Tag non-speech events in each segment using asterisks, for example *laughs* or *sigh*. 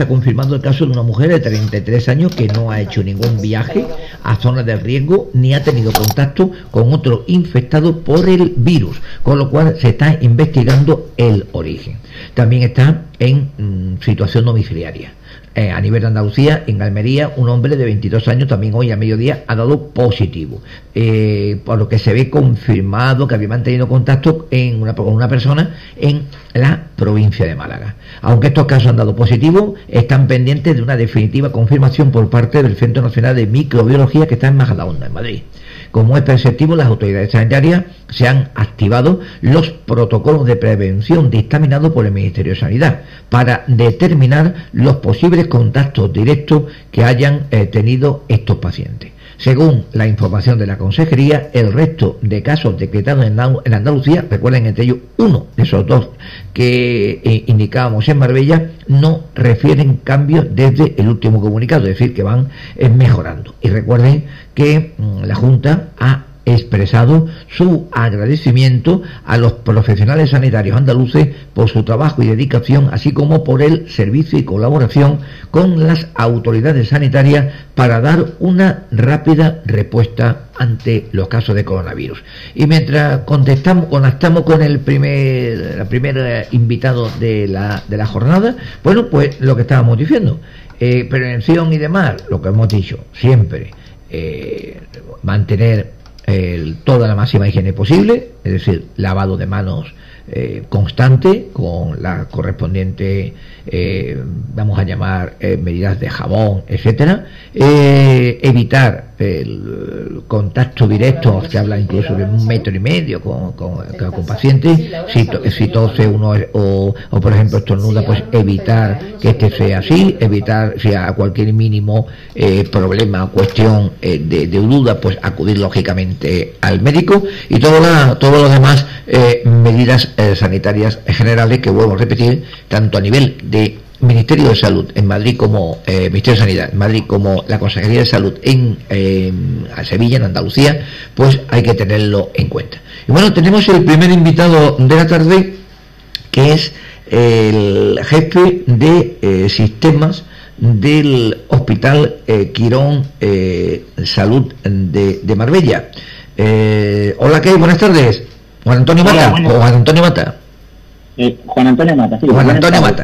Se ha confirmado el caso de una mujer de 33 años que no ha hecho ningún viaje a zonas de riesgo ni ha tenido contacto con otro infectado por el virus, con lo cual se está investigando el origen. También está en mm, situación domiciliaria. Eh, a nivel de Andalucía, en Almería, un hombre de 22 años también hoy a mediodía ha dado positivo, eh, por lo que se ve confirmado que había mantenido contacto en una, con una persona en la provincia de Málaga. Aunque estos casos han dado positivo, están pendientes de una definitiva confirmación por parte del Centro Nacional de Microbiología que está en Majadahonda, en Madrid. Como es perceptivo, las autoridades sanitarias se han activado los protocolos de prevención dictaminados por el Ministerio de Sanidad para determinar los posibles contactos directos que hayan eh, tenido estos pacientes. Según la información de la Consejería, el resto de casos decretados en, Andalucía, recuerden entre ellos uno de esos dos que eh, indicábamos en Marbella, no refieren cambios desde el último comunicado, es decir, que van eh, mejorando. Y recuerden que mm, la Junta ha expresado su agradecimiento a los profesionales sanitarios andaluces por su trabajo y dedicación, así como por el servicio y colaboración con las autoridades sanitarias para dar una rápida respuesta ante los casos de coronavirus. Y mientras contestamos, conectamos con el primer, eh, invitado de la, de la jornada, bueno, pues lo que estábamos diciendo, eh, prevención y demás, lo que hemos dicho siempre, eh, mantener toda la máxima higiene posible, es decir, lavado de manos eh, constante con la correspondiente, eh, vamos a llamar, eh, medidas de jabón, etcétera, evitar el contacto directo, se habla incluso de un metro y medio con, con, pacientes, si, si tose uno o, o, por ejemplo estornuda, pues evitar que este sea así, evitar si a cualquier mínimo problema o cuestión de, duda, pues acudir lógicamente al médico y todo, la, todo lo demás medidas eh, sanitarias generales que vuelvo a repetir, tanto a nivel de Ministerio de Salud en Madrid como eh, Ministerio de Sanidad en Madrid como la Consejería de Salud en Sevilla, en Andalucía, pues hay que tenerlo en cuenta. Y bueno, tenemos el primer invitado de la tarde, que es el jefe de eh, sistemas del Hospital Quirón Salud de, de Marbella. hola, ¿qué? Buenas tardes. Juan Antonio Mata. Juan Antonio Mata. Eh, Juan Antonio Mata, sí. Juan Antonio Mata.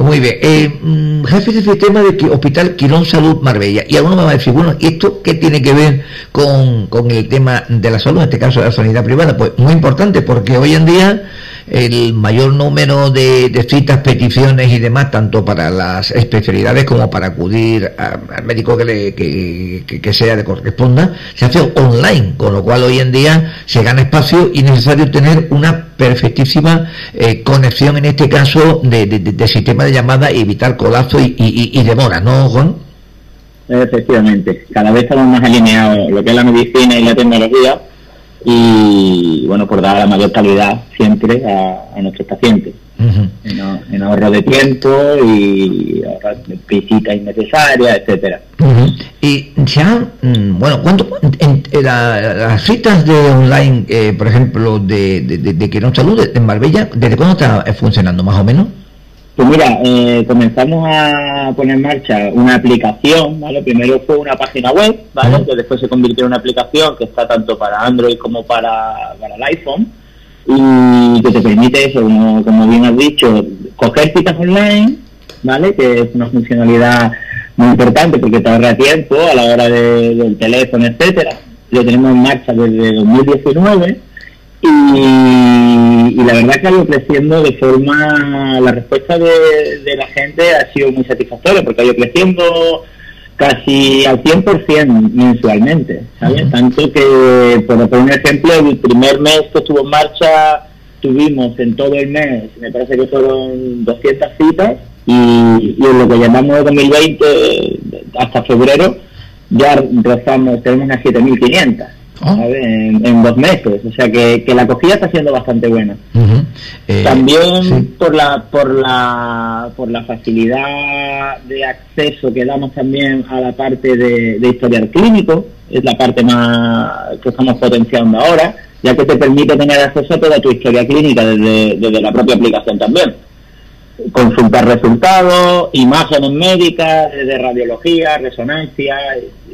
Muy bien. Eh, mm, jefe de sistema de Hospital Quirón Salud Marbella. Y alguno me va a decir, bueno, ¿y esto qué tiene que ver con, con el tema de la salud, en este caso de la sanidad privada? Pues muy importante, porque hoy en día el mayor número de, citas, peticiones y demás, tanto para las especialidades como para acudir al médico que, le, que, sea de corresponda, se hace online, con lo cual hoy en día se gana espacio y es necesario tener una perfectísima eh, conexión, en este caso, de, sistema de llamada y evitar colapso y, y, demora, ¿no, Juan? Efectivamente, cada vez estamos más alineados lo que es la medicina y la tecnología y bueno, por dar la mayor calidad siempre a, nuestros pacientes. en, ahorro de tiempo y visitas innecesarias, etcétera. Y ya, mm, bueno, ¿cuánto, en, las citas de online, eh, por ejemplo, de, de, de, de Quirón Salud en Marbella, ¿desde cuándo está funcionando más o menos? Pues mira, eh, comenzamos a poner en marcha una aplicación, ¿vale? Primero fue una página web, ¿vale? Que después se convirtió en una aplicación que está tanto para Android como para, para el iPhone y que te permite eso, como, bien has dicho, coger citas online, ¿vale? Que es una funcionalidad muy importante porque te ahorra tiempo a la hora del teléfono, etcétera. Lo tenemos en marcha desde 2019 y, la verdad que ha ido creciendo de forma, la respuesta de, la gente ha sido muy satisfactoria porque ha ido creciendo casi al 100% mensualmente, ¿sabes? Tanto que, por poner un ejemplo, el primer mes que estuvo en marcha tuvimos en todo el mes, me parece que fueron 200 citas y, y en lo que llamamos 2020 hasta febrero ya rozamos, tenemos unas 7.500. Ah. En, dos meses. O sea que, la acogida está siendo bastante buena. Eh, también por la por la por la facilidad de acceso que damos también a la parte de, historial clínico, es la parte más que estamos potenciando ahora, ya que te permite tener acceso a toda tu historia clínica desde, desde la propia aplicación también. consultar resultados, imágenes médicas, de radiología, resonancia,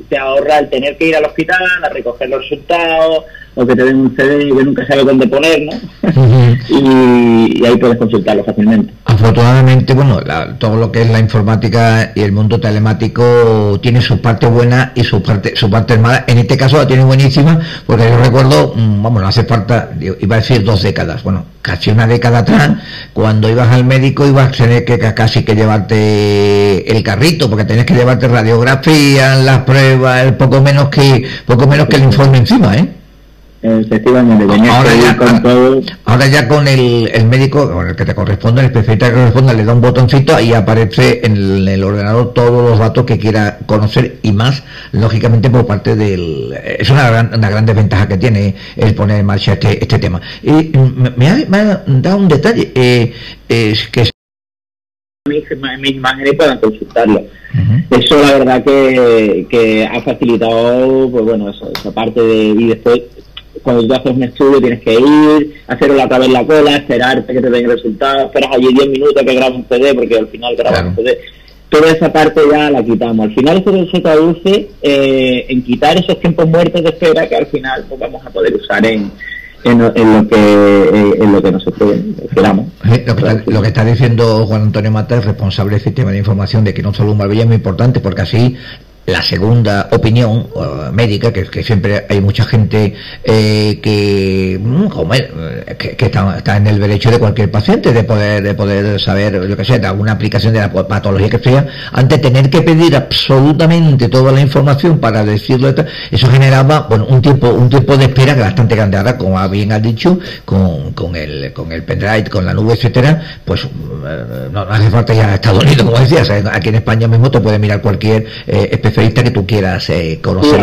te ahorra el tener que ir al hospital a recoger los resultados, o que te den un CD y que nunca sabes dónde poner, ¿no? *laughs* y, ahí puedes consultarlo fácilmente. Afortunadamente, bueno, todo lo que es la informática y el mundo telemático tiene sus partes buenas y sus partes sus partes malas. En este caso la tiene buenísima, porque yo recuerdo, mm, vamos, no hace falta, iba a decir dos décadas, bueno, casi una década atrás, cuando ibas al médico ibas a tener que casi que llevarte el carrito, porque tenías que llevarte radiografía, las pruebas, el poco menos que poco menos que el informe encima, ¿eh? Efectivamente, ahora ya, con todo. Ahora ya con el, el médico, con el que te corresponde, el especialista que corresponde, le da un botoncito y aparece en el, ordenador todos los datos que quiera conocer y más, lógicamente, por parte del. Es una gran, una gran desventaja que tiene el poner en marcha este, este tema. Y me, ha, dado un detalle, eh, es que mis, mis imágenes puedan consultarlo. Eso la verdad que, que ha facilitado, pues bueno, eso, esa parte de, y después cuando tú haces un estudio tienes que ir, hacerlo a través de la cola, esperarte que te den el resultado, esperas allí 10 minutos que grabes un CD, porque al final grabas un CD. Toda esa parte ya la quitamos. Al final eso se traduce eh, en quitar esos tiempos muertos de espera que al final pues, vamos a poder usar en, en, lo que eh, en lo que nosotros queramos. Eh, lo, que está, diciendo Juan Antonio Mata es responsable del sistema de información de que no solo un Marbella es muy importante porque así la segunda opinión uh, médica, que, siempre hay mucha gente eh, que, mm, eh, que, está, está, en el derecho de cualquier paciente de poder de poder saber lo que sea, de alguna aplicación de la patología que sea, antes de tener que pedir absolutamente toda la información para decirlo, eso generaba bueno un tiempo un tiempo de espera bastante grande. Ahora, como bien has dicho, con, con el con el pendrive, con la nube, etcétera, pues eh, no, hace falta ya a Estados Unidos, como decías, aquí en España mismo te puede mirar cualquier eh, que tú quieras eh, conocer.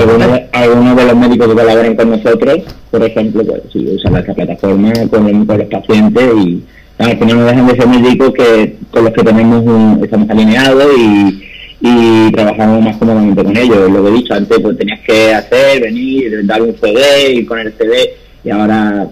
algunos, de los médicos que colaboran con nosotros, por ejemplo, pues sí, usan esta plataforma con, los pacientes y al final no dejan de ser médicos que, con los que tenemos un, estamos alineados y, y trabajamos más cómodamente con ellos. Lo que he dicho antes, pues tenías que hacer, venir, dar un CD, y con el CD y ahora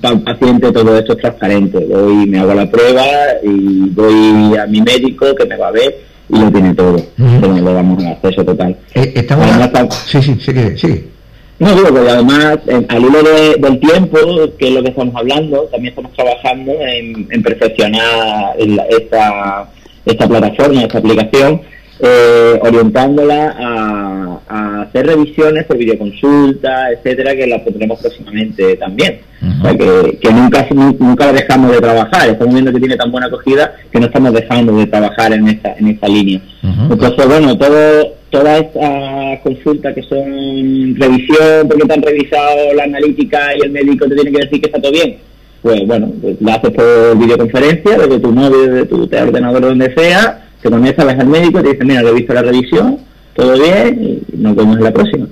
para un paciente todo esto es transparente. Voy, me hago la prueba y voy a mi médico que me va a ver y lo tiene todo. Uh le damos un acceso total. Eh, estamos Sí, sí, sí, sí. No, digo que además, al hilo del tiempo, que es lo que estamos hablando, también estamos trabajando en, perfeccionar esta, esta plataforma, esta aplicación, eh, orientándola a, hacer revisiones por videoconsulta, etcétera, que la pondremos próximamente también. O sea, que, nunca, nunca dejamos de trabajar. Estamos viendo que tiene tan buena acogida que no estamos dejando de trabajar en esta, en esta línea. Entonces, bueno, todo, todas estas consultas que son revisión, porque te han revisado la analítica y el médico te tiene que decir que está todo bien, pues bueno, pues la haces por videoconferencia, desde tu móvil, desde tu ordenador, donde sea, te conectas, vas al médico, te dice, mira, lo he visto la revisión, todo bien, y nos vemos en la próxima.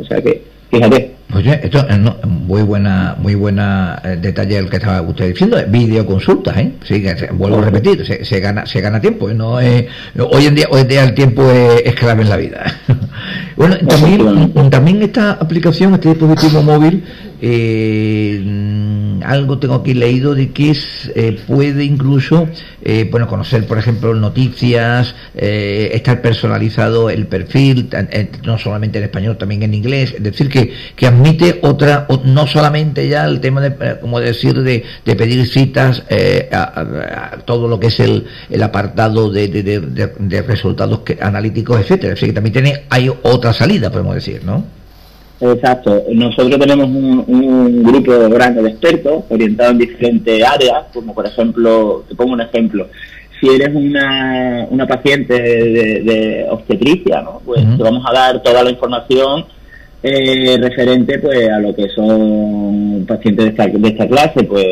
O sea que, fíjate. Oye, esto es muy buena, muy buena eh, detalle el que estaba usted diciendo, videoconsultas, ¿eh? Sí, vuelvo a repetir, se, gana, se gana tiempo, ¿eh? no hoy en día, hoy en día el tiempo es, clave en la vida. *laughs* bueno, también, también esta aplicación, este dispositivo móvil, eh, algo tengo aquí leído de que es, eh, puede incluso eh, bueno conocer por ejemplo noticias eh, estar personalizado el perfil no solamente en español también en inglés. Es decir que, que admite otra no solamente ya el tema de como decir de, pedir citas a, todo lo que es el, el apartado de, de, resultados analíticos etcétera. Es decir que también tiene hay otra salida podemos decir no Exacto. Nosotros tenemos un, grupo grande de expertos orientados en diferentes áreas, como por ejemplo, te pongo un ejemplo, si eres una, una paciente de, obstetricia, ¿no? pues te vamos a dar toda la información eh, referente pues a lo que son pacientes de esta, de esta clase, pues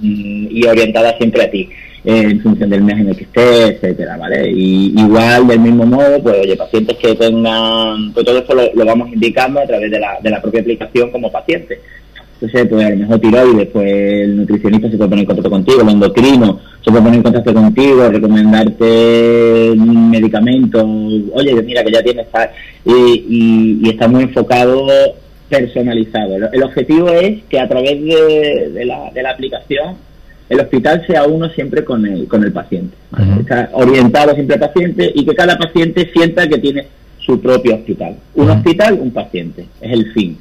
mm, y orientada siempre a ti en función del mes en el que esté, etcétera, ¿vale? Y igual, del mismo modo, pues oye, pacientes que tengan, pues todo esto lo, vamos indicando a través de la, de la propia aplicación como paciente. Entonces, pues a lo mejor tiroides, pues el nutricionista se puede poner en contacto contigo, el endocrino se puede poner en contacto contigo, recomendarte medicamentos, oye, mira que ya tienes tal, y, y, está muy enfocado personalizado. El, objetivo es que a través de, de, la, de la aplicación el hospital sea uno siempre con el, con el paciente. Está orientado siempre al paciente y que cada paciente sienta que tiene su propio hospital. Un hospital, un paciente. Es el fin.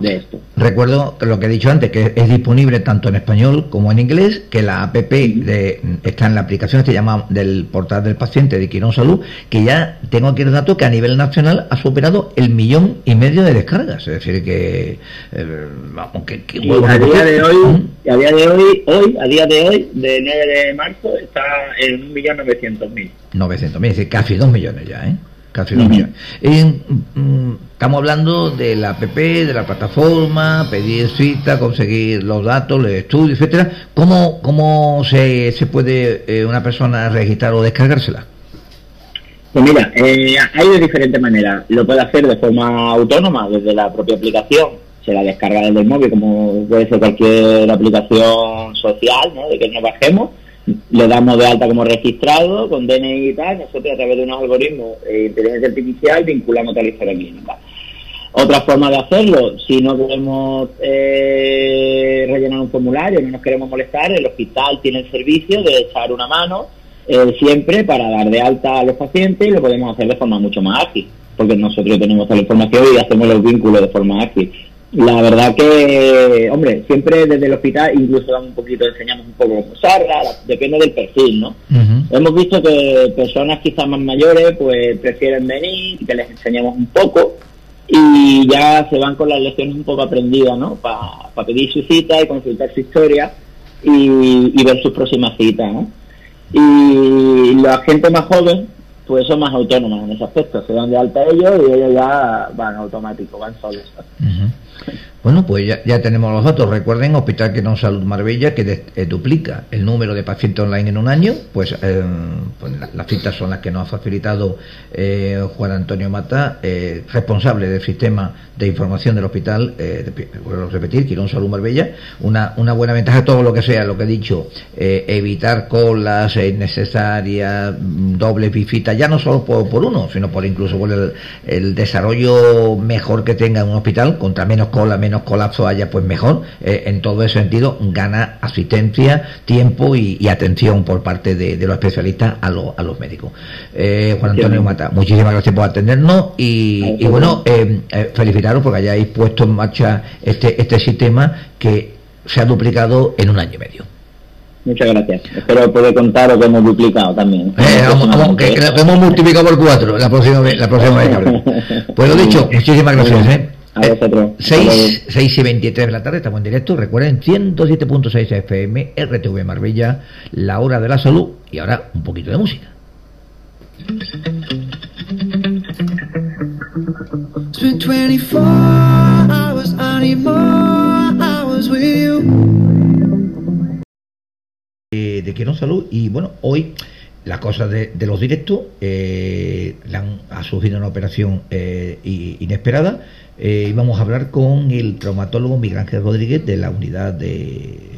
De esto. Recuerdo lo que he dicho antes, que es disponible tanto en español como en inglés, que la app de, está en la aplicación que se llama del portal del paciente de Quirón Salud, que ya tengo aquí el dato que a nivel nacional ha superado el millón y medio de descargas. Es decir, que eh, vamos, que, a día de hoy, a día de hoy, hoy, a día de hoy, de 9 de marzo, está en un millón novecientos mil. Novecientos mil, es decir, casi dos millones ya, ¿eh? Mm, estamos hablando de la app, de la plataforma, pedir cita, conseguir los datos, el estudio, etcétera. ¿Cómo, cómo se, se puede eh, una persona registrar o descargársela? Pues mira, eh, hay de diferentes maneras. Lo puede hacer de forma autónoma desde la propia aplicación. Se la descarga desde el móvil, como puede ser cualquier aplicación social, ¿no? De que nos bajemos le damos de alta como registrado con DNI y tal, nosotros a través de unos algoritmos de inteligencia artificial vinculamos tal historia clínica. Otra forma de hacerlo, si no queremos eh, rellenar un formulario, no nos queremos molestar, el hospital tiene el servicio de echar una mano eh, siempre para dar de alta a los pacientes y lo podemos hacer de forma mucho más ágil, porque nosotros tenemos toda la información y hacemos los vínculos de forma ágil. La verdad que, hombre, siempre desde el hospital incluso damos un poquito, enseñamos un poco cómo usarla, depende del perfil, ¿no? Hemos visto que personas quizás más mayores pues prefieren venir, que les enseñamos un poco y ya se van con las lecciones un poco aprendidas, ¿no? Para pedir su cita y consultar su historia y, ver sus próximas citas, ¿no? Y la gente más joven, pues son más autónomas en ese aspecto, se dan de alta ellos y ellos ya van automático, van solos. Okay. Bueno, pues ya, tenemos los datos. Recuerden, Hospital no Salud Marbella, que eh, duplica el número de pacientes online en un año. Pues, eh, pues las citas son las que nos ha facilitado eh, Juan Antonio Mata, responsable del sistema de información del hospital. vuelvo a repetir, Quirón Salud Marbella. Una, una buena ventaja, todo lo que sea, lo que he dicho, evitar colas innecesarias, dobles visitas, ya no solo por, uno, sino por incluso por el, el desarrollo mejor que tenga un hospital, contra menos cola, menos menos colapso haya, pues mejor. Eh, en todo ese sentido, gana asistencia, tiempo y, atención por parte de, los especialistas a, a los médicos. Eh, Juan Antonio Mata, muchísimas gracias por atendernos y, bueno, eh, felicitaros porque hayáis puesto en marcha este, este sistema que se ha duplicado en un año y medio. Muchas gracias. Espero poder contar que hemos duplicado también. que, hemos multiplicado por cuatro la próxima vez, la próxima vez que. Pues lo dicho, *laughs* muchísimas gracias. ¿eh? A 6, 6 y 23 de la tarde estamos en directo. Recuerden 107.6 FM, RTV Marbella, la hora de la salud y ahora un poquito de música. Eh, de Quiero Salud y bueno, hoy las cosas de, los directos eh, han, ha surgido una operación eh, inesperada eh, íbamos a hablar con el traumatólogo Miguel Ángel Rodríguez de la unidad de,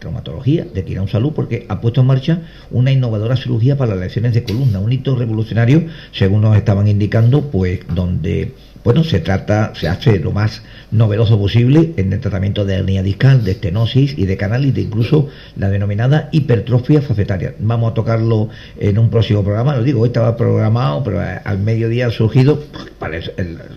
traumatología de Quirón Salud porque ha puesto en marcha una innovadora cirugía para las lesiones de columna, un hito revolucionario, según nos estaban indicando, pues donde bueno, se trata, se hace lo más novedoso posible en el tratamiento de hernia discal, de estenosis y de y de incluso la denominada hipertrofia facetaria. Vamos a tocarlo en un próximo programa, lo digo, hoy estaba programado, pero al mediodía ha surgido, pues,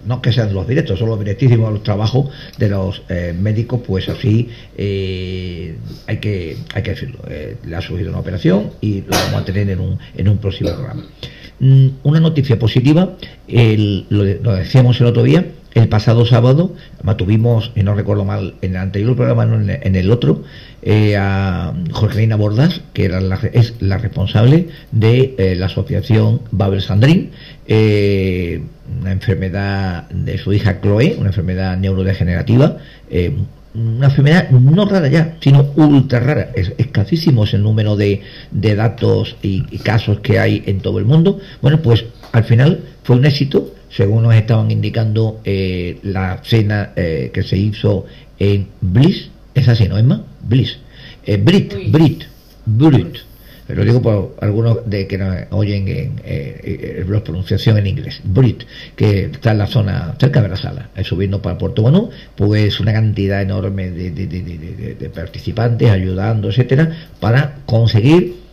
no que sean los directos, son los directísimos los trabajos de los eh, médicos, pues así eh, hay, que, hay que decirlo. Eh, le ha surgido una operación y lo vamos a tener en un, en un próximo programa. Mm, una noticia positiva, lo, decíamos el otro día, el pasado sábado, tuvimos, y no recuerdo mal, en el anterior programa, en, el otro, eh, a Jorgelina Bordas, que era la, es la responsable de eh, la asociación Babel Sandrín, eh, una enfermedad de su hija Chloe, una enfermedad neurodegenerativa, una enfermedad no rara ya, sino ultra rara. Es escasísimo el número de, datos y, casos que hay en todo el mundo. Bueno, pues al final fue un éxito, según nos estaban indicando eh, la cena eh, que se hizo en Bliss. Es así, ¿no, Emma? Bliss. Eh, Brit, Brit, Brit. Lo digo por algunos de que nos oyen en eh, la pronunciación en inglés, Brit, que está en la zona cerca de la sala, subiendo para Puerto Bueno, pues una cantidad enorme de, de participantes ayudando, etcétera, para conseguir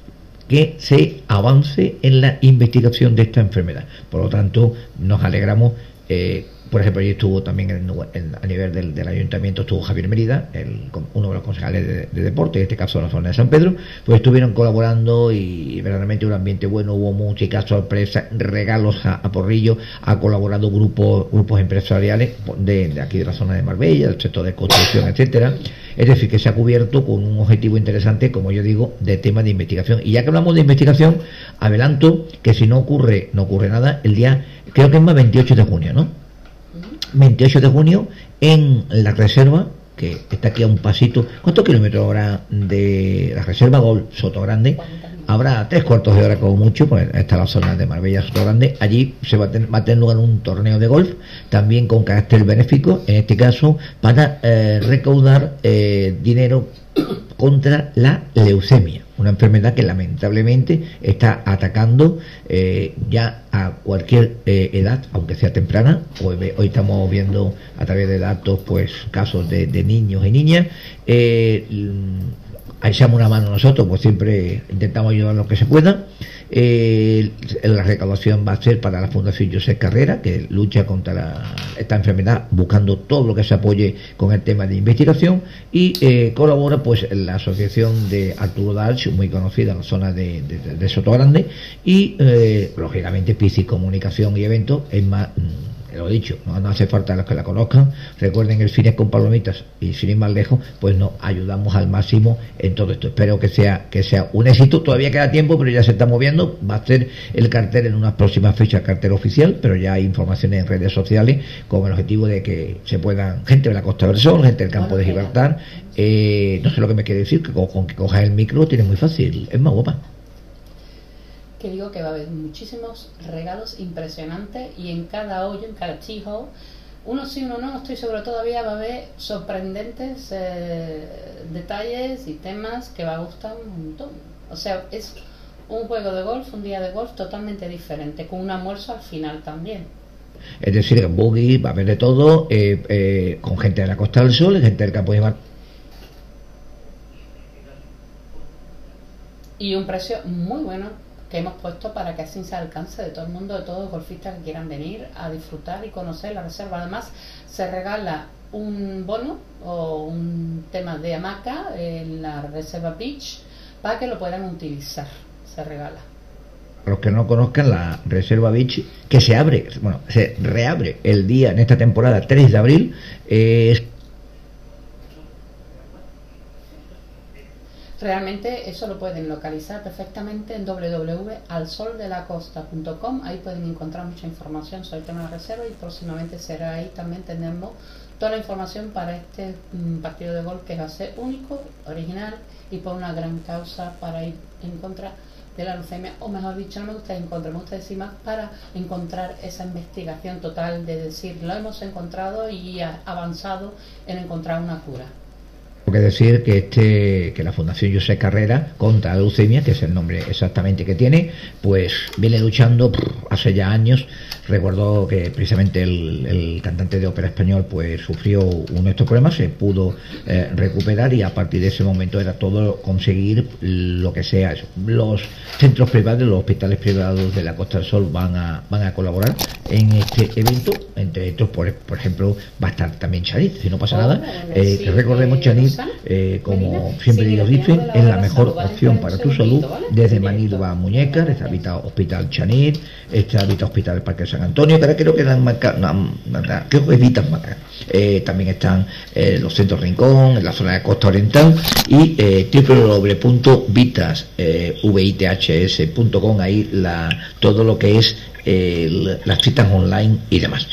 que se avance en la investigación de esta enfermedad. Por lo tanto, nos alegramos eh, por ejemplo, allí estuvo también a nivel del, ayuntamiento, estuvo Javier Merida, el, uno de los concejales de, deporte, en este caso de la zona de San Pedro, pues estuvieron colaborando y, verdaderamente un ambiente bueno, hubo música, sorpresa, regalos a, Porrillo, ha colaborado grupos grupos empresariales de, aquí de la zona de Marbella, del sector de construcción, etcétera. Es decir, que se ha cubierto con un objetivo interesante, como yo digo, de tema de investigación. Y ya que hablamos de investigación, adelanto que si no ocurre, no ocurre nada, el día, creo que es más 28 de junio, ¿no? 28 de junio en la reserva que está aquí a un pasito. ¿Cuántos kilómetros habrá de la reserva Gol Soto Grande? Habrá tres cuartos de hora como mucho, pues está la zona de Marbella Soto Grande. Allí se va a, tener, lugar un torneo de golf, también con carácter benéfico, en este caso, para eh, recaudar eh, dinero contra la leucemia, una enfermedad que lamentablemente está atacando eh, ya a cualquier eh, edad, aunque sea temprana. Hoy, hoy, estamos viendo a través de datos pues casos de, niños y niñas. Eh, echamos una mano nosotros, pues siempre intentamos ayudar lo que se pueda. Eh, la recaudación va a ser para la Fundación José Carrera, que lucha contra esta enfermedad, buscando todo lo que se apoye con el tema de investigación, y eh, colabora pues la asociación de Arturo Dalch, muy conocida en la zona de, de, Soto Grande, y eh, lógicamente Piscis Comunicación y Eventos es más lo dicho, no, hace falta los que la conozcan, recuerden el cine con palomitas y sin ir más lejos, pues nos ayudamos al máximo en todo esto. Espero que sea, que sea un éxito, todavía queda tiempo, pero ya se está moviendo, va a ser el cartel en unas próximas fechas, cartel oficial, pero ya hay informaciones en redes sociales con el objetivo de que se puedan, gente de la Costa del Sol, gente del campo de Gibraltar, eh, no sé lo que me quiere decir, que con, que cojas el micro tiene muy fácil, es más guapa que digo que va a haber muchísimos regalos impresionantes y en cada hoyo, en cada chijo, uno sí, uno no, estoy seguro todavía va a haber sorprendentes eh, detalles y temas que va a gustar un montón. O sea, es un juego de golf, un día de golf totalmente diferente, con un almuerzo al final también. Es decir, en Boogie va a haber de todo, eh, eh, con gente de la Costa del Sol, gente del Campo de Mar. Y un precio muy bueno que hemos puesto para que así se alcance de todo el mundo, de todos los golfistas que quieran venir a disfrutar y conocer la reserva. Además, se regala un bono o un tema de hamaca en la reserva Beach para que lo puedan utilizar. Se regala. Los que no conozcan la reserva Beach, que se abre, bueno, se reabre el día en esta temporada 3 de abril, es Realmente eso lo pueden localizar perfectamente en www.alsoldelacosta.com. Ahí pueden encontrar mucha información sobre el tema de la reserva y próximamente será ahí también tenemos toda la información para este mm, partido de gol que va a ser único, original y por una gran causa para ir en contra de la leucemia, o mejor dicho, no me gusta encontrar, me gusta decir más para encontrar esa investigación total de decir, lo hemos encontrado y avanzado en encontrar una cura. Que decir que este que la Fundación José Carrera contra la leucemia, que es el nombre exactamente que tiene, pues viene luchando hace ya años. Recuerdo que precisamente el, cantante de ópera español pues sufrió uno de estos problemas, se pudo eh, recuperar y a partir de ese momento era todo conseguir lo que sea. Los centros privados, los hospitales privados de la Costa del Sol van a, van a colaborar en este evento, entre otros, por, por ejemplo, va a estar también Chanit, si no pasa nada. Eh, recordemos Chanit eh, como siempre ellos dicen, es la mejor opción para tu salud, desde Manilva a Muñeca, desde Habita Hospital Chanit, este Habita Hospital Parque San Antonio, que ahora creo que dan marca, creo que evitan marca. Eh, también están eh, los centros Rincón, en la zona de Costa Oriental, y eh, www.vitas.viths.com, ahí la, todo lo que es las citas online y demás.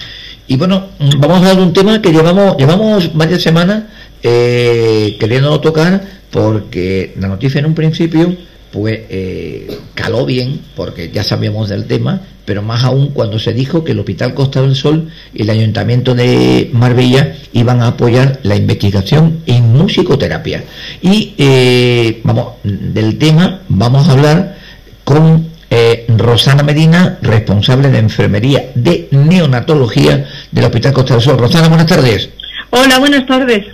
Y bueno, vamos a hablar de un tema que llevamos, llevamos varias semanas eh, queriendo tocar porque la noticia en un principio pues eh, caló bien, porque ya sabíamos del tema, pero más aún cuando se dijo que el Hospital Costa del Sol y el Ayuntamiento de Marbella iban a apoyar la investigación en musicoterapia. Y eh, vamos, del tema vamos a hablar con eh, Rosana Medina, responsable de enfermería de neonatología del Hospital Costa del Sol. Rosana, buenas tardes. Hola, buenas tardes.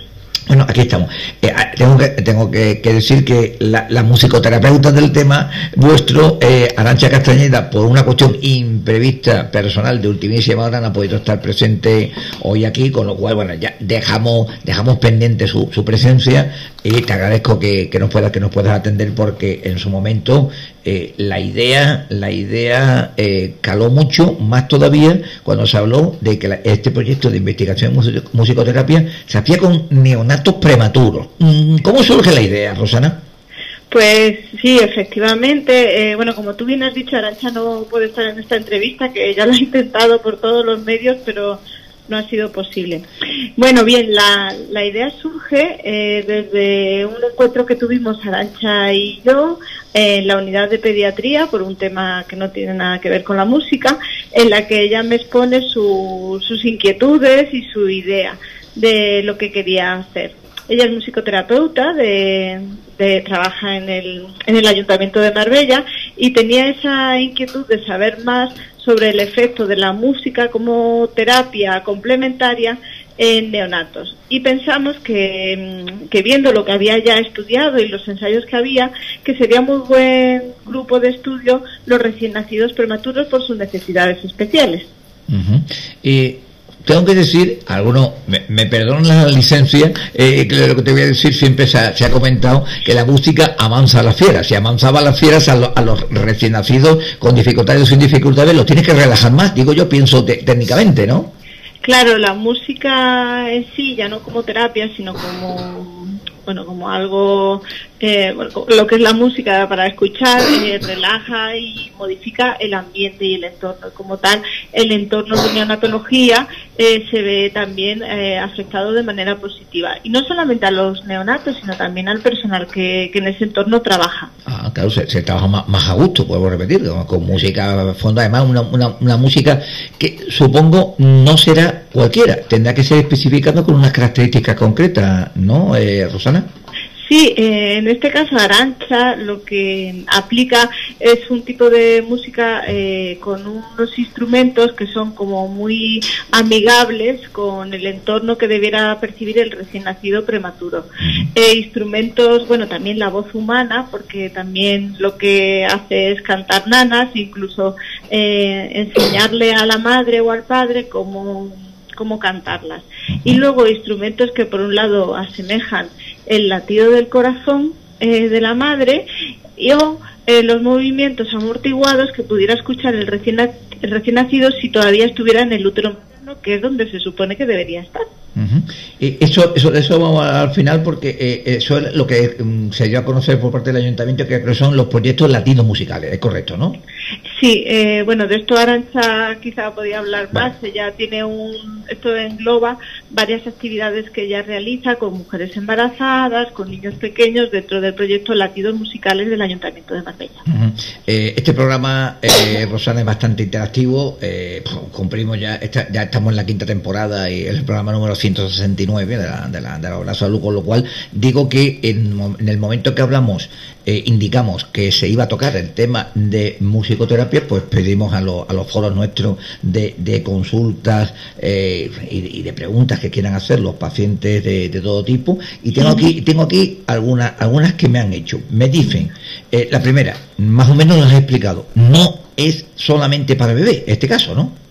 Bueno, aquí estamos. Eh, ah, tengo que, tengo que, decir que la, musicoterapeuta del tema vuestro, eh, Arancha Castañeda, por una cuestión imprevista personal de ultimísima hora, no ha podido estar presente hoy aquí, con lo cual, bueno, ya dejamos, dejamos pendiente su, su presencia y te agradezco que, que, nos puedas que nos puedas atender porque en su momento eh, la idea la idea eh, caló mucho más todavía cuando se habló de que este proyecto de investigación en musicoterapia se hacía con neonatos prematuros mm, ¿cómo surge la idea Rosana? Pues sí, efectivamente. Eh, bueno, como tú bien has dicho, Arancha no puede estar en esta entrevista, que ya lo ha intentado por todos los medios, pero no ha sido posible. Bueno, bien, la, la idea surge eh, desde un encuentro que tuvimos Arancha y yo en la unidad de pediatría por un tema que no tiene nada que ver con la música, en la que ella me expone sus inquietudes y su idea de lo que quería hacer. Ella es musicoterapeuta, de, de, trabaja en el, en el Ayuntamiento de Marbella y tenía esa inquietud de saber más sobre el efecto de la música como terapia complementaria en neonatos. Y pensamos que, mm, que, viendo lo que había ya estudiado y los ensayos que había, que sería muy buen grupo de estudio los recién nacidos prematuros por sus necesidades especiales. y tengo que decir, algunos me, me la licencia, eh, lo que te voy a decir siempre se ha, comentado que la música avanza a las fieras, si avanzaba a las fieras a, los recién nacidos con dificultades o sin dificultades, los tienes que relajar más, digo yo, pienso técnicamente, ¿no? Claro, la música en sí, ya no como terapia, sino como bueno, como algo, eh, lo que es la música para escuchar, eh, relaja y modifica el ambiente y el entorno. Como tal, el entorno de neonatología eh, se ve también afectado de manera positiva. Y no solamente a los neonatos, sino también al personal que, en ese entorno trabaja. Ah, claro, se, trabaja más, a gusto, puedo repetir, con, música fondo, además una, una, una música que supongo no será cualquiera, tendrá que ser especificado con unas características concretas, ¿no, eh, Rosana? Sí, eh, en este caso Arancha lo que aplica es un tipo de música eh, con unos instrumentos que son como muy amigables con el entorno que debiera percibir el recién nacido prematuro. Eh, instrumentos, bueno, también la voz humana, porque también lo que hace es cantar nanas, incluso enseñarle a la madre o al padre cómo cómo cantarlas. Y luego instrumentos que por un lado asemejan el latido del corazón eh, de la madre y o eh, los movimientos amortiguados que pudiera escuchar el recién, el recién nacido si todavía estuviera en el útero que es donde se supone que debería estar. eso, eso, eso vamos al final porque eh, eso es lo que mm, se dio a conocer por parte del ayuntamiento que son los proyectos latinos musicales, es correcto, ¿no? Sí, eh, bueno, de esto Arancha quizá podía hablar más. Ella tiene un, esto engloba varias actividades que ella realiza con mujeres embarazadas, con niños pequeños dentro del proyecto Latidos Musicales del Ayuntamiento de Marbella. Eh, este programa, eh, Rosana, es bastante interactivo. cumplimos ya, ya estamos en la quinta temporada y es el programa número 169 de la, de la, de la salud, con lo cual digo que en, en el momento que hablamos eh, indicamos que se iba a tocar el tema de musicoterapia, pues pedimos a, a los foros nuestros de, consultas eh, y, de preguntas que quieran hacer los pacientes de, todo tipo. Y tengo aquí, tengo aquí algunas, algunas que me han hecho. Me dicen, eh, la primera, más o menos las he explicado, no es solamente para bebé, este caso, ¿no?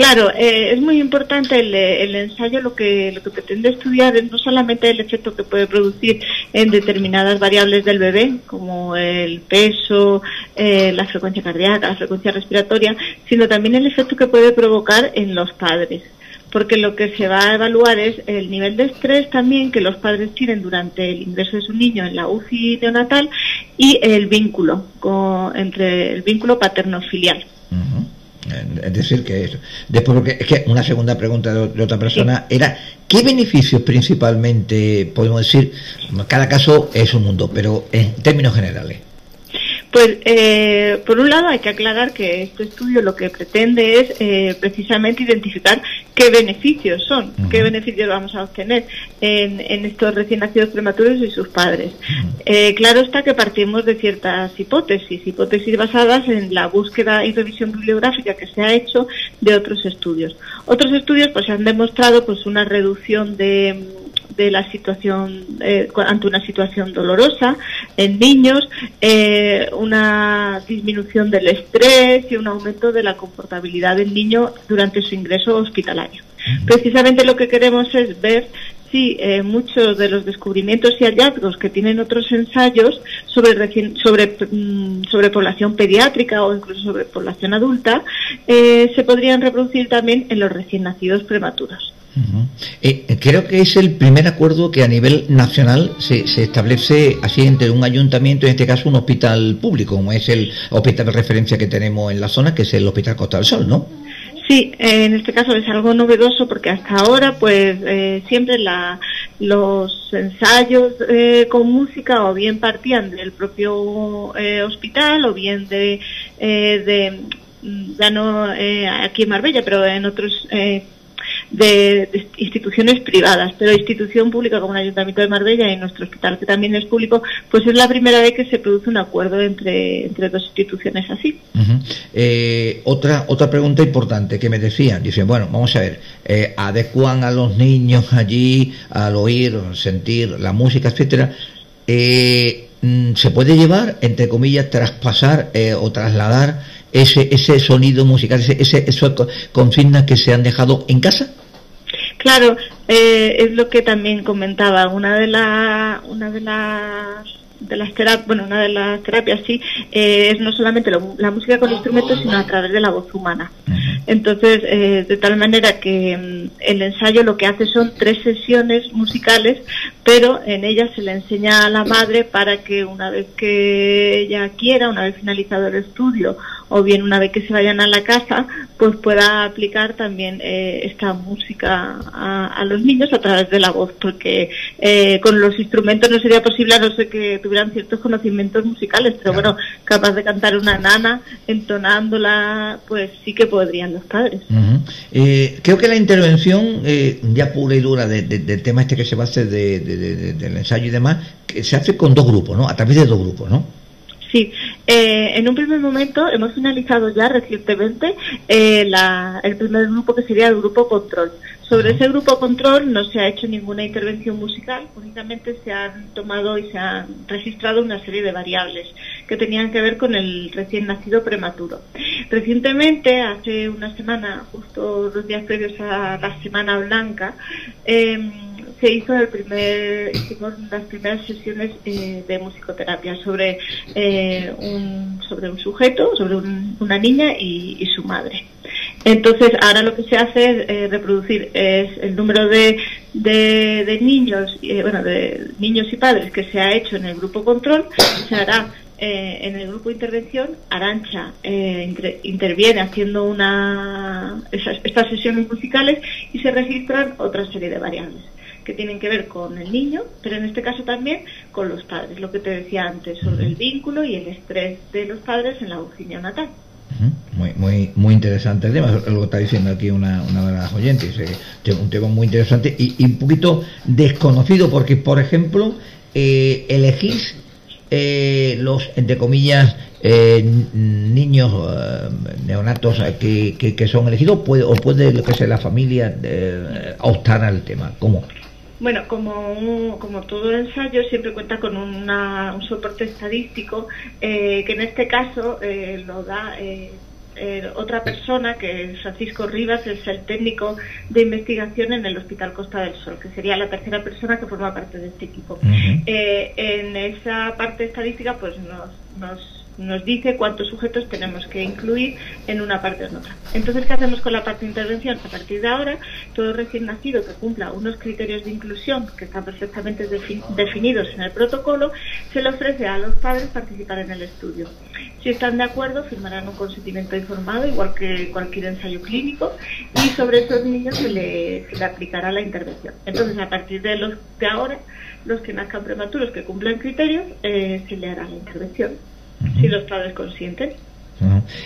Claro, eh, es muy importante el, ensayo, lo que, lo que pretende estudiar es no solamente el efecto que puede producir en determinadas variables del bebé, como el peso, eh, la frecuencia cardíaca, la frecuencia respiratoria, sino también el efecto que puede provocar en los padres porque lo que se va a evaluar es el nivel de estrés también que los padres tienen durante el ingreso de su niño en la UCI neonatal y el vínculo entre el vínculo paterno-filial. Es decir, que eso. Después, porque es que una segunda pregunta de, otra persona era: ¿qué beneficios principalmente podemos decir? Cada caso es un mundo, pero en términos generales. Pues, eh, por un lado, hay que aclarar que este estudio lo que pretende es eh, precisamente identificar qué beneficios son, qué beneficios vamos a obtener en, estos recién nacidos prematuros y sus padres. Eh, claro está que partimos de ciertas hipótesis, hipótesis basadas en la búsqueda y revisión bibliográfica que se ha hecho de otros estudios. Otros estudios pues han demostrado pues una reducción de de la situación eh, ante una situación dolorosa en niños, eh, una disminución del estrés y un aumento de la confortabilidad del niño durante su ingreso hospitalario. Precisamente lo que queremos es ver si eh, muchos de los descubrimientos y hallazgos que tienen otros ensayos sobre, sobre, mm, sobre población pediátrica o incluso sobre población adulta se podrían reproducir también en los recién nacidos prematuros. Eh, creo que es el primer acuerdo que a nivel nacional se, establece así entre un ayuntamiento, en este caso un hospital público, como es el hospital de referencia que tenemos en la zona, que es el Hospital Costa del Sol, ¿no? Sí, en este caso es algo novedoso porque hasta ahora, pues eh, siempre la, los ensayos eh, con música o bien partían del propio hospital o bien de, de ya no aquí en Marbella, pero en otros de, instituciones privadas, pero institución pública como el Ayuntamiento de Marbella y nuestro hospital, que también es público, pues es la primera vez que se produce un acuerdo entre, entre dos instituciones así. Eh, otra, otra pregunta importante que me decían, dicen, bueno, vamos a ver, eh, adecuan a los niños allí al oír, sentir la música, etcétera. Eh, mm, ¿Se puede llevar, entre comillas, traspasar o trasladar ese, ese sonido musical, ese, ese, esas consignas que se han dejado en casa? Claro, eh, es lo que también comentaba. Una de, la, una de las de las terapias, bueno, una de las terapias sí, eh, es no solamente la música con instrumentos, sino a través de la voz humana. Entonces, eh, de tal manera que mm, el ensayo lo que hace son tres sesiones musicales, pero en ellas se le enseña a la madre para que una vez que ella quiera, una vez finalizado el estudio, o bien una vez que se vayan a la casa, pues pueda aplicar también eh, esta música a, los niños a través de la voz, porque eh, con los instrumentos no sería posible a no ser que tuvieran ciertos conocimientos musicales, pero bueno, capaz de cantar una nana entonándola, pues sí que podrían los padres. Eh, creo que la intervención ya pura y dura del tema este que se va a hacer del ensayo y demás, que se hace con dos grupos, ¿no? A través de dos grupos, ¿no? Sí, eh, en un primer momento hemos finalizado ya recientemente eh, el primer grupo que sería el grupo control. Sobre ese grupo control no se ha hecho ninguna intervención musical, únicamente se han tomado y se han registrado una serie de variables que tenían que ver con el recién nacido prematuro. Recientemente, hace una semana, justo los días previos a la Semana Blanca, eh, se hizo el primer, las primeras sesiones eh, de musicoterapia sobre, eh, un, sobre un sujeto, sobre una niña y, su madre. Entonces, ahora lo que se hace es eh, reproducir es el número de, de, niños, bueno, de niños y padres que se ha hecho en el grupo control, se hará en el grupo de intervención, Arancha interviene haciendo una, estas sesiones musicales y se registran otra serie de variables que tienen que ver con el niño, pero en este caso también con los padres, lo que te decía antes sobre el vínculo y el estrés de los padres en la urgencia natal. Muy, muy, muy interesante el tema, lo está diciendo aquí una, una de las oyentes, eh, un tema muy interesante y, un poquito desconocido porque, por ejemplo, eh, elegís eh, los, entre comillas, eh, niños neonatos que, que, son elegidos puede, o puede lo que sea la familia optar al tema? ¿Cómo? Bueno, como, como todo ensayo siempre cuenta con un soporte estadístico eh, que en este caso eh, lo da eh, otra persona que es Francisco Rivas, es el técnico de investigación en el Hospital Costa del Sol, que sería la tercera persona que forma parte de este equipo. en esa parte estadística pues nos, nos nos dice cuántos sujetos tenemos que incluir en una parte o en otra. Entonces, ¿qué hacemos con la parte de intervención? A partir de ahora, todo recién nacido que cumpla unos criterios de inclusión que están perfectamente definidos en el protocolo, se le ofrece a los padres participar en el estudio. Si están de acuerdo, firmarán un consentimiento informado, igual que cualquier ensayo clínico, y sobre esos niños se le, aplicará la intervención. Entonces, a partir de los de ahora, los que nazcan prematuros que cumplan criterios, eh, se le hará la intervención. Si los padres consienten.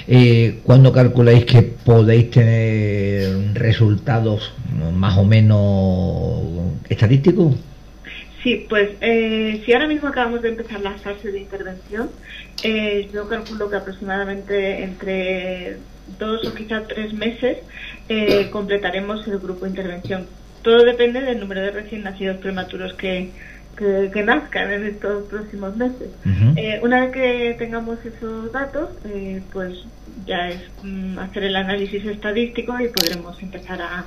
Eh, ¿Cuándo calculáis que podéis tener resultados más o menos estadísticos? Sí, pues eh, si ahora mismo acabamos de empezar la fase de intervención, eh, yo calculo que aproximadamente entre dos o quizás tres meses eh, completaremos el grupo de intervención. Todo depende del número de recién nacidos prematuros que, que, nazcan en estos próximos meses. Eh, una vez que tengamos esos datos, eh, pues ya es mm, hacer el análisis estadístico y podremos empezar a,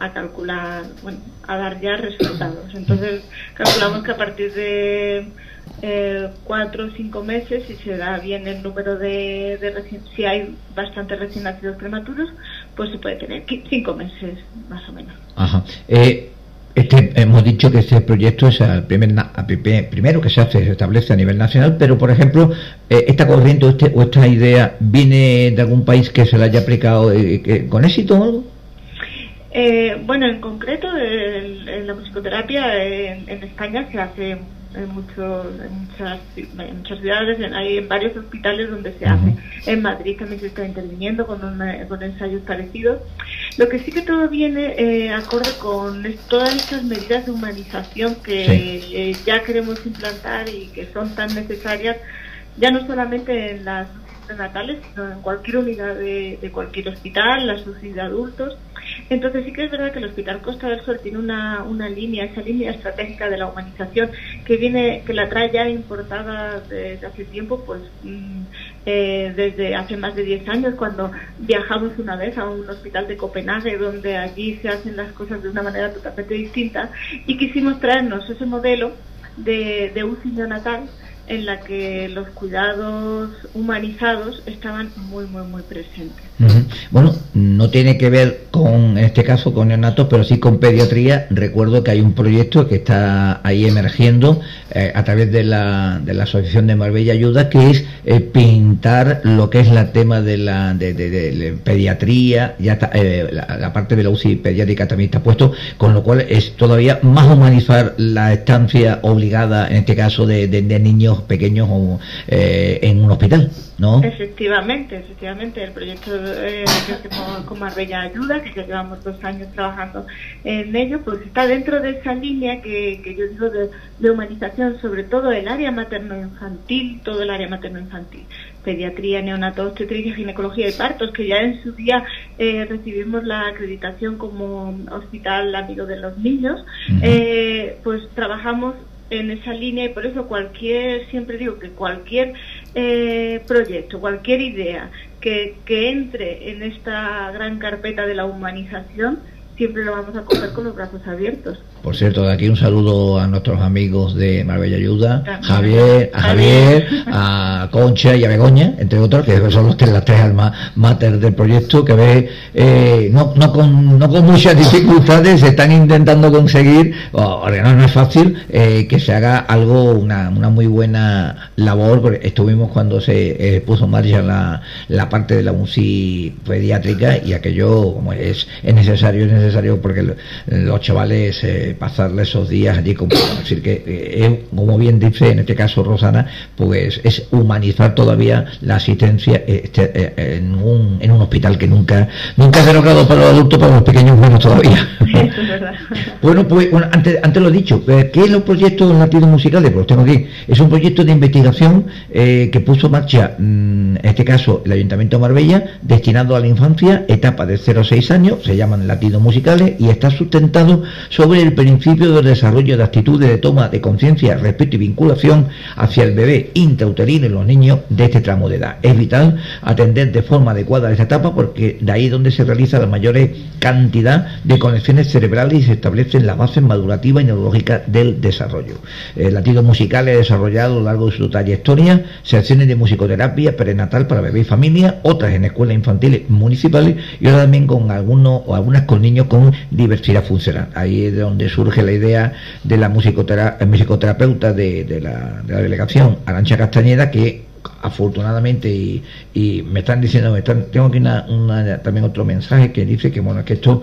a calcular, bueno, a dar ya resultados. Entonces, calculamos que a partir de eh, cuatro o cinco meses, si se da bien el número de, de recién, si hay bastantes recién nacidos prematuros, pues se puede tener cinco meses más o menos. Ajá. Eh, este, hemos dicho que este proyecto es el primer, primero que se hace, se establece a nivel nacional, pero por ejemplo, eh, esta corriente o, este, o, esta idea viene de algún país que se la haya aplicado eh, con éxito o algo? Eh, bueno, en concreto, en la musicoterapia en, España se hace en, muchos, muchas, muchas ciudades, hay en varios hospitales donde se hace. En Madrid también se está interviniendo con, con ensayos parecidos. Lo que sí que todo viene eh, acorde con todas estas medidas de humanización que eh, ya queremos implantar y que son tan necesarias, ya no solamente en las natales, sino en cualquier unidad de, de cualquier hospital, la UCI de adultos. Entonces sí que es verdad que el Hospital Costa del Sol tiene una, una línea, esa línea estratégica de la humanización que viene, que la trae ya importada desde hace tiempo, pues mm, eh, desde hace más de 10 años, cuando viajamos una vez a un hospital de Copenhague, donde allí se hacen las cosas de una manera totalmente distinta, y quisimos traernos ese modelo de, de UCI neonatal en la que los cuidados humanizados estaban muy, muy, muy presentes. Bueno, no tiene que ver con, en este caso, con neonatos, pero sí con pediatría. Recuerdo que hay un proyecto que está ahí emergiendo eh, a través de la, de la Asociación de Marbella Ayuda, que es eh, pintar lo que es la tema de la de, pediatría, ya está, eh, la, parte de la UCI pediátrica también está puesto, con lo cual es todavía más humanizar la estancia obligada, en este caso, de, niños pequeños en un hospital. ¿no? Efectivamente, efectivamente, el proyecto eh, que hacemos con Marbella Ayuda, que ya llevamos dos años trabajando en ello, pues está dentro de esa línea que, que yo digo de, humanización, sobre todo el área materno-infantil, todo el área materno-infantil, pediatría, neonato, obstetricia, ginecología y partos, que ya en su día eh, recibimos la acreditación como hospital amigo de los niños, eh, pues trabajamos en esa línea y por eso cualquier, siempre digo que cualquier eh, proyecto, cualquier idea que, que entre en esta gran carpeta de la humanización, siempre lo vamos a coger con los brazos abiertos. Por cierto, de aquí un saludo a nuestros amigos de Marbella Ayuda, Javier, a Javier, a Concha y a Begoña, entre otros, que son los tres, las tres almas mater del proyecto, que ve, eh, no, no, con, no con muchas dificultades, se están intentando conseguir, porque no, es fácil, eh, que se haga algo, una, una muy buena labor, porque estuvimos cuando se eh, puso en marcha la, la parte de la UCI pediátrica y aquello, como es, es necesario, es necesario porque los chavales pasarle esos días allí como decir que eh, como bien dice en este caso Rosana pues es humanizar todavía la asistencia este, eh, en, un, en un hospital que nunca nunca se ha logrado para los adultos para los pequeños menos todavía. *laughs* *laughs* Bueno pues antes, antes lo he dicho eh, ¿qué es los proyectos latinos musicales? pues tengo aquí. Es un proyecto de investigación que puso en marcha mm, en este caso el Ayuntamiento de Marbella destinado a la infancia etapa de 0 a 6 años se llaman latinos musicales y está sustentado sobre el principio del desarrollo de actitudes de toma de conciencia, respeto y vinculación hacia el bebé intrauterino y los niños de este tramo de edad. Es vital atender de forma adecuada esta etapa porque de ahí es donde se realiza la mayor cantidad de conexiones cerebrales y se establecen las bases madurativas y neurológicas del desarrollo. El latido musical ha desarrollado a lo largo de su trayectoria secciones de musicoterapia prenatal para bebé y familia, otras en escuelas infantiles municipales y ahora también con algunos o algunas con niños con diversidad funcional. Ahí es donde surge la idea de la musicoterapeuta de, la, delegación, Arancha Castañeda, que afortunadamente y, me están diciendo me están, tengo aquí una, también otro mensaje que dice que bueno que esto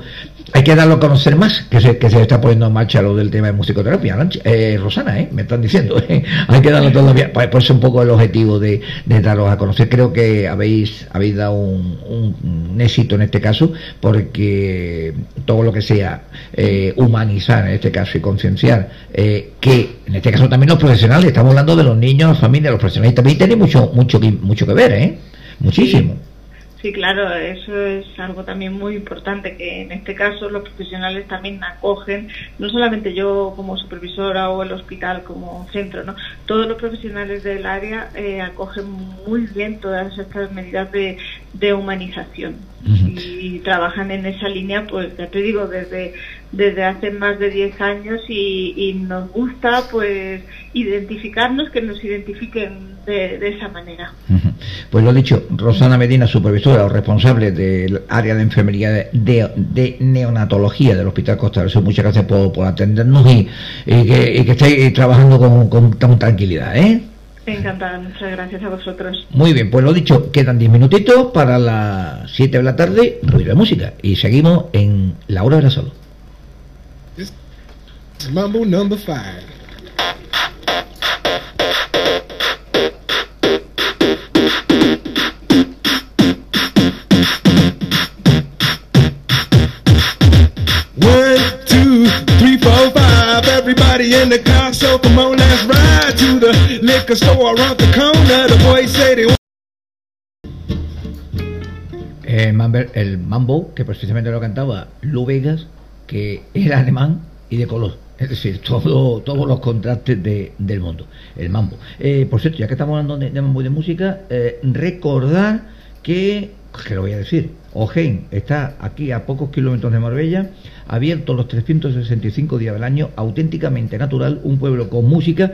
hay que darlo a conocer más, que se, que se está poniendo en marcha lo del tema de musicoterapia. Eh, Rosana, ¿eh? me están diciendo, *laughs* ¿eh? hay que darlo todavía. Por eso un poco el objetivo de, de a conocer. Creo que habéis, habéis dado un, un, éxito en este caso, porque todo lo que sea eh, humanizar en este caso y concienciar, eh, que en este caso también los profesionales, estamos hablando de los niños, las familias, los profesionales también tienen mucho, mucho, mucho que ver, ¿eh? Muchísimo. Claro, eso es algo también muy importante, que en este caso los profesionales también acogen, no solamente yo como supervisora o el hospital como centro, ¿no? todos los profesionales del área eh, acogen muy bien todas estas medidas de, de humanización y trabajan en esa línea, pues ya te digo, desde, desde hace más de 10 años y, nos gusta pues identificarnos, que nos identifiquen de, esa manera. Pues lo dicho, Rosana Medina, supervisora o responsable del área de enfermería de, neonatología del Hospital Costa del Sur, muchas gracias por, atendernos y, que, y que estéis trabajando con, con tranquilidad. ¿eh? Encantada, muchas gracias a vosotros. Muy bien, pues lo dicho, quedan 10 minutitos para las 7 de la tarde, ruido de música. Y seguimos en La Hora de la. Mambo number 5. One, two, three, four, five. Everybody in the car, so come on, let's ride to the liquor store around the corner. The boys say they el, mambo, el mambo, que precisamente lo cantaba Lu Vegas, que era alemán y de color. Es decir, todo, todos los contrastes de, del mundo. El mambo. Eh, por cierto, ya que estamos hablando de, mambo y de música, eh, recordar que, que lo voy a decir, Ojén está aquí a pocos kilómetros de Marbella, abierto los 365 días del año, auténticamente natural, un pueblo con música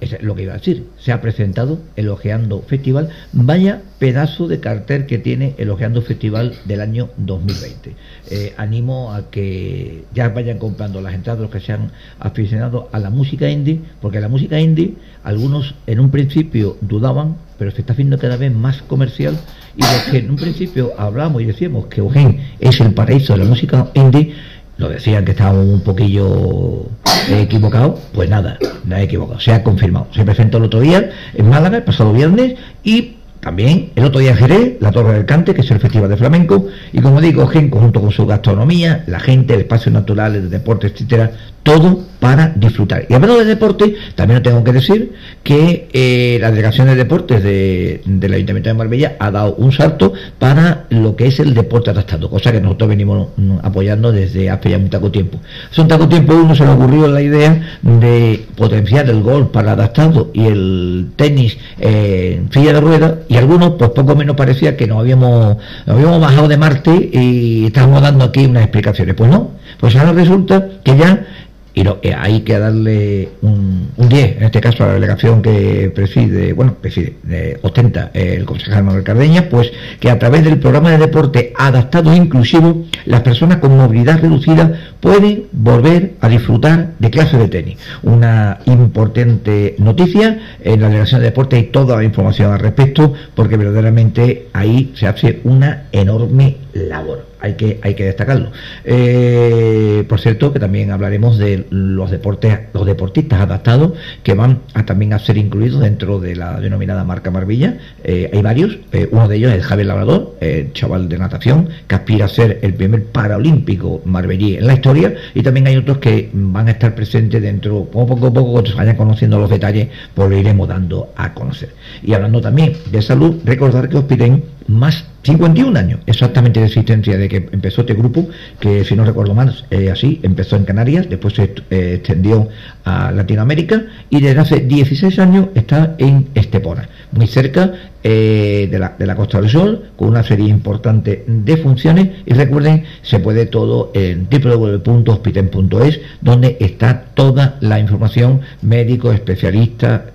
es lo que iba a decir. Se ha presentado el Ojeando Festival. Vaya pedazo de cartel que tiene el Ojeando Festival del año 2020. Eh, animo a que ya vayan comprando las entradas los que se han aficionado a la música indie, porque la música indie, algunos en un principio dudaban, pero se está haciendo cada vez más comercial. Y los que en un principio hablamos y decíamos que Ojén es el paraíso de la música indie, lo decían que estábamos un poquillo equivocados, pues nada, he equivocado, se ha confirmado. Se presentó el otro día en Málaga, el pasado viernes, y también el otro día en Jerez, la Torre del Cante, que es el Festival de Flamenco, y como digo, Genco junto con su gastronomía, la gente, el espacio natural, el deporte, etcétera, todo para disfrutar. Y hablando de deporte, también tengo que decir que eh, la Delegación de Deportes de, del Ayuntamiento de Marbella ha dado un salto para lo que es el deporte adaptado, cosa que nosotros venimos apoyando desde hace ya un taco tiempo. Hace un taco tiempo uno se le ocurrió la idea de potenciar el golf para adaptado y el tenis en silla de ruedas, y algunos, pues poco menos parecía que nos habíamos, nos habíamos bajado de Marte y estábamos dando aquí unas explicaciones. Pues no, pues ahora resulta que ya y no, eh, hay que darle un, 10, en este caso a la delegación que preside, bueno, preside, ostenta el concejal Manuel Cardeña, pues que a través del programa de deporte adaptado e inclusivo, las personas con movilidad reducida pueden volver a disfrutar de clases de tenis. Una importante noticia, en la delegación de deporte hay toda la información al respecto, porque verdaderamente ahí se hace una enorme labor hay que, hay que destacarlo. Eh, por cierto, que también hablaremos los deportes, los deportistas adaptados que van a también a ser incluidos dentro de la denominada marca Marbilla. Eh, hay varios, eh, uno de ellos es Javier Labrador, chaval de natación, que aspira a ser el primer paraolímpico marbellí en la historia, y también hay otros que van a estar presentes dentro, poco a poco, cuando se vayan conociendo los detalles, pues lo iremos dando a conocer. Y hablando también de salud, recordar que os piden más 51 años exactamente de existencia de que empezó este grupo, que si no recuerdo mal, eh, así, empezó en Canarias, después se eh, extendió a Latinoamérica y desde hace 16 años está en Estepona, muy cerca eh, de, la, de la Costa del Sol, con una serie importante de funciones y recuerden, se puede todo en www.hospiten.es, donde está toda la información médico, especialista,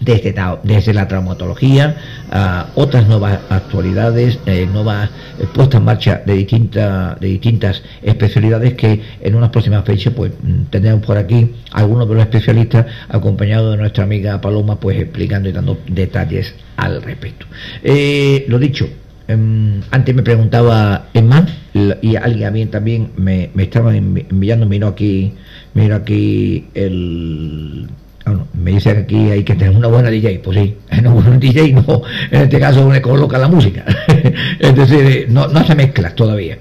desde, desde la traumatología a otras nuevas actualidades, eh, nuevas eh, puestas en marcha de distintas de distintas especialidades que en unas próximas fechas pues mm, tendremos por aquí algunos de los especialistas acompañados de nuestra amiga Paloma pues explicando y dando detalles al respecto. Eh, lo dicho, em, antes me preguntaba Emma y alguien a mí también me, me estaba enviando, miro aquí, miro aquí el me dicen aquí hay que tener una buena DJ, pues sí, no, un DJ no, en este caso le coloca la música, *laughs* es decir, no, no hace mezclas todavía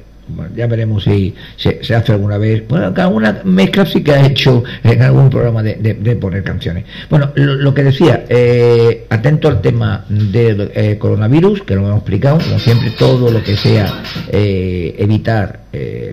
ya veremos si se, hace alguna vez. Bueno, cada una mezcla sí que ha hecho en algún programa de, poner canciones. Bueno, lo, que decía, eh, atento al tema del eh, coronavirus, que lo hemos explicado, como siempre, todo lo que sea eh, evitar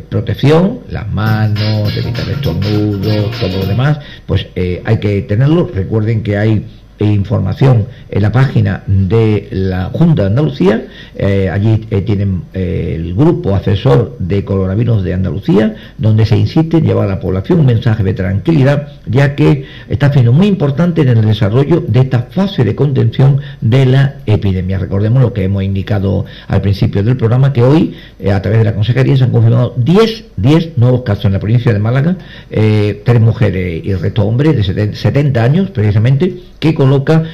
protección, las manos, evitar estornudos, todo lo demás, pues hay que tenerlo. Recuerden que hay e información en la página de la Junta de Andalucía. Eh, allí eh, tienen eh, el grupo asesor de coronavirus de Andalucía, donde se insiste en llevar a la población un mensaje de tranquilidad, ya que está siendo muy importante en el desarrollo de esta fase de contención de la epidemia. Recordemos lo que hemos indicado al principio del programa, que hoy, a través de la Consejería, se han confirmado 10, 10 nuevos casos en la provincia de Málaga, tres mujeres y el resto hombres de 70 años, precisamente, que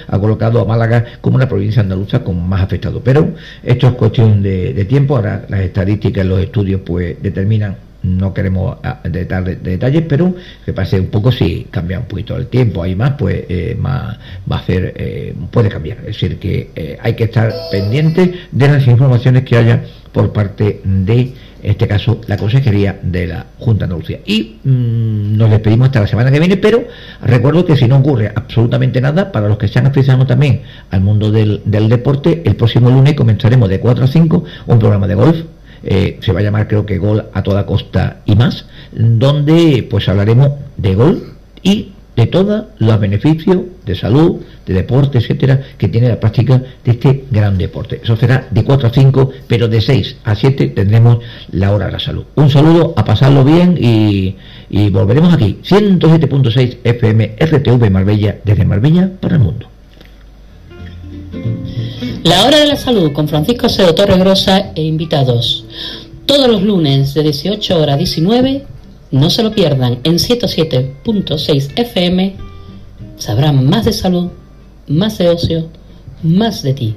ha colocado a Málaga como una provincia andaluza con más afectado. Pero esto es cuestión de, tiempo, ahora las estadísticas, los estudios pues determinan no queremos ah, dar detalles, pero que pase un poco si cambia un poquito el tiempo, hay más, pues eh, más va a hacer, eh, puede cambiar. Es decir, que eh, hay que estar pendiente de las informaciones que haya por parte de en este caso la Consejería de la Junta de Andalucía. Y mm, nos despedimos hasta la semana que viene, pero recuerdo que si no ocurre absolutamente nada, para los que se han aficionado también al mundo del, deporte, el próximo lunes comenzaremos de 4 a 5 un programa de golf eh, se va a llamar creo que Gol a toda costa y más, donde pues hablaremos de gol y de todos los beneficios de salud, de deporte, etcétera, que tiene la práctica de este gran deporte. Eso será de 4 a 5, pero de 6 a 7 tendremos la hora de la salud. Un saludo, a pasarlo bien y, y volveremos aquí. 107.6 FM RTV Marbella, desde Marbella para el mundo. La hora de la salud con Francisco Seo Torregrosa e invitados. Todos los lunes de 18 horas a 19 no se lo pierdan en 107.6 FM. Sabrán más de salud, más de ocio, más de ti.